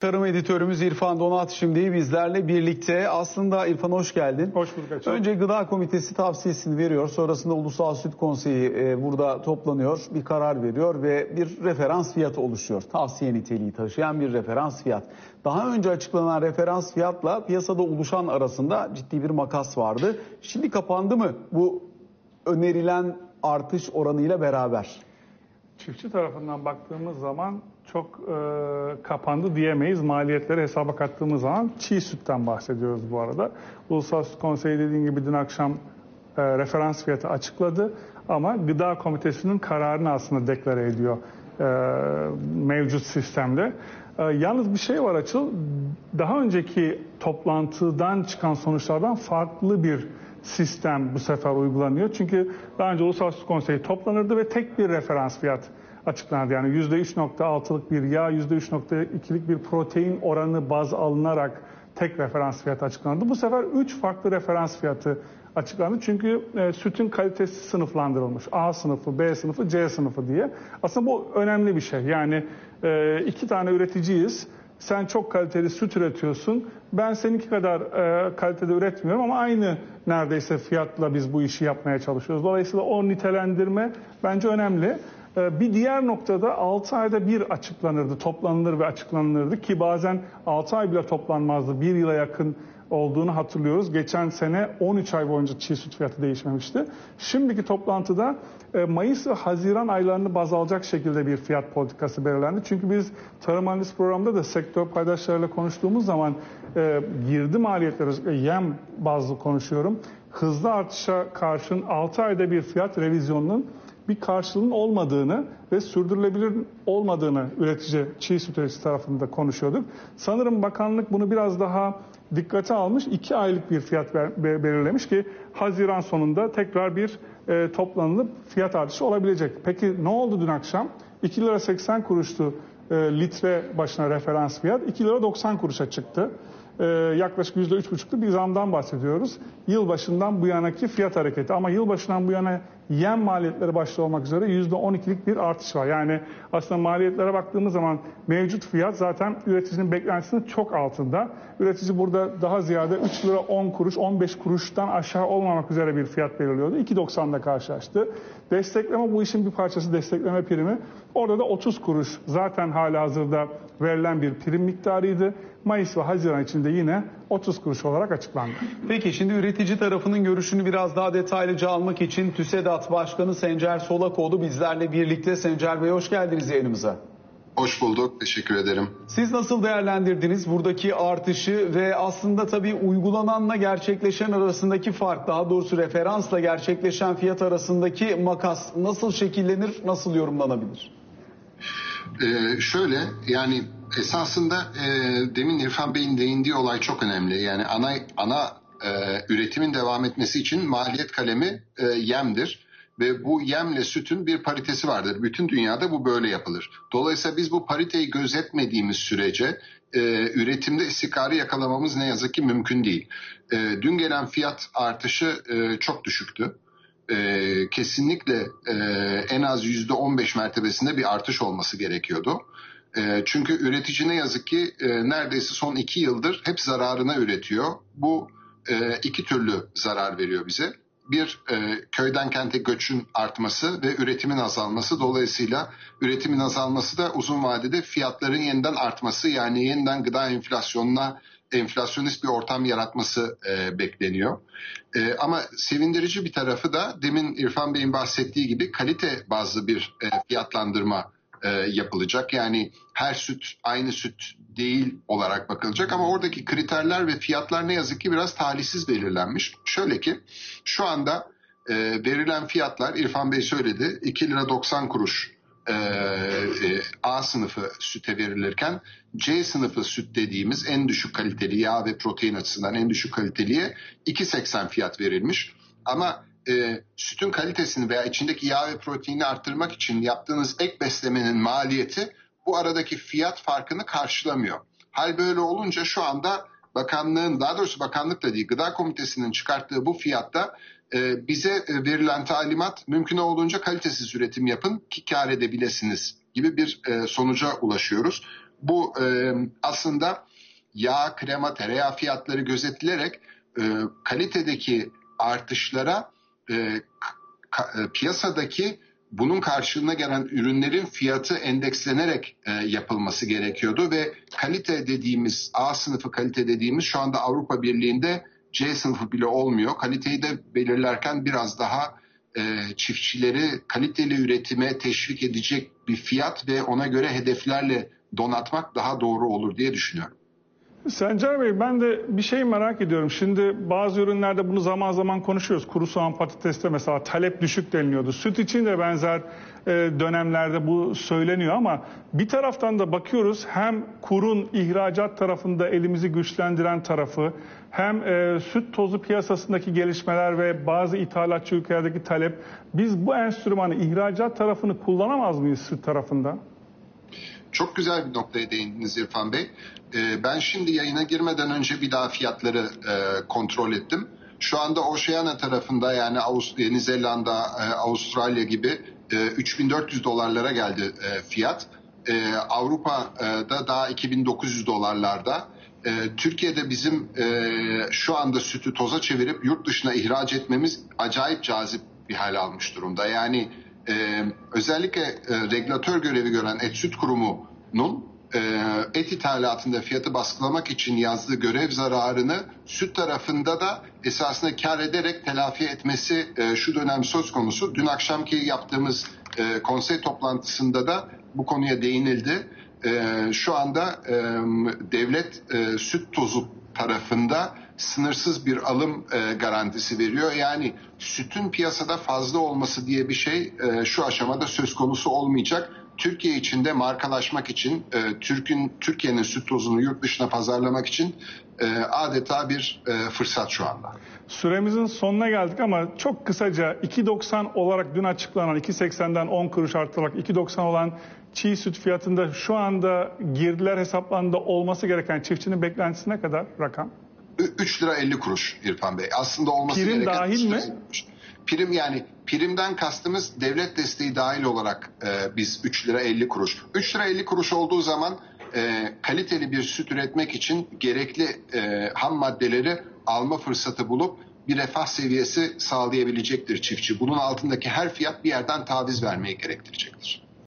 Tarım editörümüz İrfan Donat şimdi bizlerle birlikte. Aslında İrfan hoş geldin. Hoş bulduk. Açın. Önce Gıda Komitesi tavsiyesini veriyor. Sonrasında Ulusal Süt Konseyi e, burada toplanıyor. Bir karar veriyor ve bir referans fiyatı oluşuyor. Tavsiye niteliği taşıyan bir referans fiyat. Daha önce açıklanan referans fiyatla piyasada oluşan arasında ciddi bir makas vardı. Şimdi kapandı mı bu önerilen artış oranıyla beraber? Çiftçi tarafından baktığımız zaman çok e, kapandı diyemeyiz. Maliyetleri hesaba kattığımız zaman çiğ sütten bahsediyoruz bu arada. Ulusal Süt Konseyi dediğim gibi dün akşam e, referans fiyatı açıkladı ama Gıda Komitesi'nin kararını aslında deklare ediyor e, mevcut sistemde. E, yalnız bir şey var Açıl, daha önceki toplantıdan çıkan sonuçlardan farklı bir sistem bu sefer uygulanıyor. Çünkü daha önce Süt Konseyi toplanırdı ve tek bir referans fiyat açıklandı. Yani %3.6'lık bir yağ, %3.2'lik bir protein oranı baz alınarak tek referans fiyatı açıklandı. Bu sefer 3 farklı referans fiyatı açıklandı. Çünkü e, sütün kalitesi sınıflandırılmış. A sınıfı, B sınıfı, C sınıfı diye. Aslında bu önemli bir şey. Yani e, iki tane üreticiyiz. Sen çok kaliteli süt üretiyorsun. Ben seninki kadar e, kalitede üretmiyorum ama aynı neredeyse fiyatla biz bu işi yapmaya çalışıyoruz. Dolayısıyla o nitelendirme bence önemli. E, bir diğer noktada 6 ayda bir açıklanırdı, toplanılır ve açıklanırdı ki bazen 6 ay bile toplanmazdı. Bir yıla yakın olduğunu hatırlıyoruz. Geçen sene 13 ay boyunca çiğ süt fiyatı değişmemişti. Şimdiki toplantıda e, Mayıs ve Haziran aylarını baz alacak şekilde bir fiyat politikası belirlendi. Çünkü biz tarım analiz programında da sektör paydaşlarıyla konuştuğumuz zaman e, girdi maliyetleri, yem bazlı konuşuyorum. Hızlı artışa karşın 6 ayda bir fiyat revizyonunun bir karşılığının olmadığını ve sürdürülebilir olmadığını üretici, çiğ süt üreticisi tarafında konuşuyorduk. Sanırım bakanlık bunu biraz daha dikkate almış. iki aylık bir fiyat belirlemiş ki Haziran sonunda tekrar bir e, toplanılıp fiyat artışı olabilecek. Peki ne oldu dün akşam? 2 lira 80 kuruştu e, litre başına referans fiyat. 2 lira 90 kuruşa çıktı. E, yaklaşık %3,5'lu bir zamdan bahsediyoruz. Yılbaşından bu yanaki fiyat hareketi. Ama yılbaşından bu yana yem maliyetleri başta olmak üzere %12'lik bir artış var. Yani aslında maliyetlere baktığımız zaman mevcut fiyat zaten üreticinin beklentisinin çok altında. Üretici burada daha ziyade 3 lira 10 kuruş, 15 kuruştan aşağı olmamak üzere bir fiyat belirliyordu. 2.90'da karşılaştı. Destekleme bu işin bir parçası destekleme primi. Orada da 30 kuruş zaten hala hazırda verilen bir prim miktarıydı. Mayıs ve Haziran içinde yine 30 kuruş olarak açıklandı. Peki şimdi üretici tarafının görüşünü biraz daha detaylıca almak için TÜSEDAT Başkanı Sencer Solakoğlu bizlerle birlikte. Sencer Bey hoş geldiniz yayınımıza. Hoş bulduk. Teşekkür ederim. Siz nasıl değerlendirdiniz buradaki artışı ve aslında tabii uygulananla gerçekleşen arasındaki fark, daha doğrusu referansla gerçekleşen fiyat arasındaki makas nasıl şekillenir, nasıl yorumlanabilir? Ee, şöyle yani esasında e, demin İrfan Bey'in değindiği olay çok önemli. Yani ana ana e, üretimin devam etmesi için maliyet kalemi e, yemdir ve bu yemle sütün bir paritesi vardır. Bütün dünyada bu böyle yapılır. Dolayısıyla biz bu pariteyi gözetmediğimiz sürece e, üretimde istikrarı yakalamamız ne yazık ki mümkün değil. E, dün gelen fiyat artışı e, çok düşüktü. E, kesinlikle e, en az yüzde 15 mertebesinde bir artış olması gerekiyordu. E, çünkü üretici ne yazık ki e, neredeyse son iki yıldır hep zararına üretiyor. Bu e, iki türlü zarar veriyor bize. Bir e, köyden kente göçün artması ve üretimin azalması. Dolayısıyla üretimin azalması da uzun vadede fiyatların yeniden artması yani yeniden gıda enflasyonuna enflasyonist bir ortam yaratması bekleniyor. Ama sevindirici bir tarafı da demin İrfan Bey'in bahsettiği gibi kalite bazlı bir fiyatlandırma e, yapılacak. Yani her süt aynı süt değil olarak bakılacak ama oradaki kriterler ve fiyatlar ne yazık ki biraz talihsiz belirlenmiş. Şöyle ki şu anda e, verilen fiyatlar İrfan Bey söyledi 2 lira 90 kuruş e, e, A sınıfı süte verilirken C sınıfı süt dediğimiz en düşük kaliteli yağ ve protein açısından en düşük kaliteliye 2.80 fiyat verilmiş. Ama e, sütün kalitesini veya içindeki yağ ve proteini arttırmak için yaptığınız ek beslemenin maliyeti bu aradaki fiyat farkını karşılamıyor. Hal böyle olunca şu anda bakanlığın daha doğrusu bakanlık da değil gıda komitesinin çıkarttığı bu fiyatta e, bize e, verilen talimat mümkün olduğunca kalitesiz üretim yapın ki kar edebilirsiniz gibi bir e, sonuca ulaşıyoruz. bu e, aslında yağ, krema, tereyağı fiyatları gözetilerek e, kalitedeki artışlara e, ka, e, piyasadaki bunun karşılığına gelen ürünlerin fiyatı endekslenerek e, yapılması gerekiyordu ve kalite dediğimiz A sınıfı kalite dediğimiz şu anda Avrupa Birliği'nde C sınıfı bile olmuyor. Kaliteyi de belirlerken biraz daha e, çiftçileri kaliteli üretime teşvik edecek bir fiyat ve ona göre hedeflerle donatmak daha doğru olur diye düşünüyorum. Sencer Bey ben de bir şey merak ediyorum. Şimdi bazı ürünlerde bunu zaman zaman konuşuyoruz. Kuru soğan patateste mesela talep düşük deniliyordu. Süt için de benzer e, dönemlerde bu söyleniyor ama bir taraftan da bakıyoruz hem kurun ihracat tarafında elimizi güçlendiren tarafı hem e, süt tozu piyasasındaki gelişmeler ve bazı ithalatçı ülkelerdeki talep biz bu enstrümanı ihracat tarafını kullanamaz mıyız süt tarafında? Çok güzel bir noktaya değindiniz İrfan Bey. Ee, ben şimdi yayına girmeden önce bir daha fiyatları e, kontrol ettim. Şu anda Oceania tarafında yani Yeni Zelanda, e, Avustralya gibi e, 3400 dolarlara geldi e, fiyat. E, Avrupa'da daha 2900 dolarlarda. E, Türkiye'de bizim e, şu anda sütü toza çevirip yurt dışına ihraç etmemiz acayip cazip bir hal almış durumda. Yani e, özellikle e, regülatör görevi gören Et Süt Kurumu'nun e, et ithalatında fiyatı baskılamak için yazdığı görev zararını süt tarafında da esasında kar ederek telafi etmesi e, şu dönem söz konusu. Dün akşamki yaptığımız e, konsey toplantısında da bu konuya değinildi. E, şu anda e, devlet e, süt tozu tarafında sınırsız bir alım e, garantisi veriyor. Yani sütün piyasada fazla olması diye bir şey e, şu aşamada söz konusu olmayacak. Türkiye içinde markalaşmak için, e, Türk'ün Türkiye'nin süt tozunu yurt dışına pazarlamak için e, adeta bir e, fırsat şu anda. Süremizin sonuna geldik ama çok kısaca 2.90 olarak dün açıklanan 2.80'den 10 kuruş artarak 2.90 olan çiğ süt fiyatında şu anda girdiler hesaplarında olması gereken çiftçinin beklentisi ne kadar rakam? 3 lira 50 kuruş İrfan Bey. Aslında olması Prim gereken dahil mi? Prim yani primden kastımız devlet desteği dahil olarak e, biz 3 lira 50 kuruş. 3 lira 50 kuruş olduğu zaman e, kaliteli bir süt üretmek için gerekli e, ham maddeleri alma fırsatı bulup bir refah seviyesi sağlayabilecektir çiftçi. Bunun altındaki her fiyat bir yerden taviz vermeyi gerektirecektir.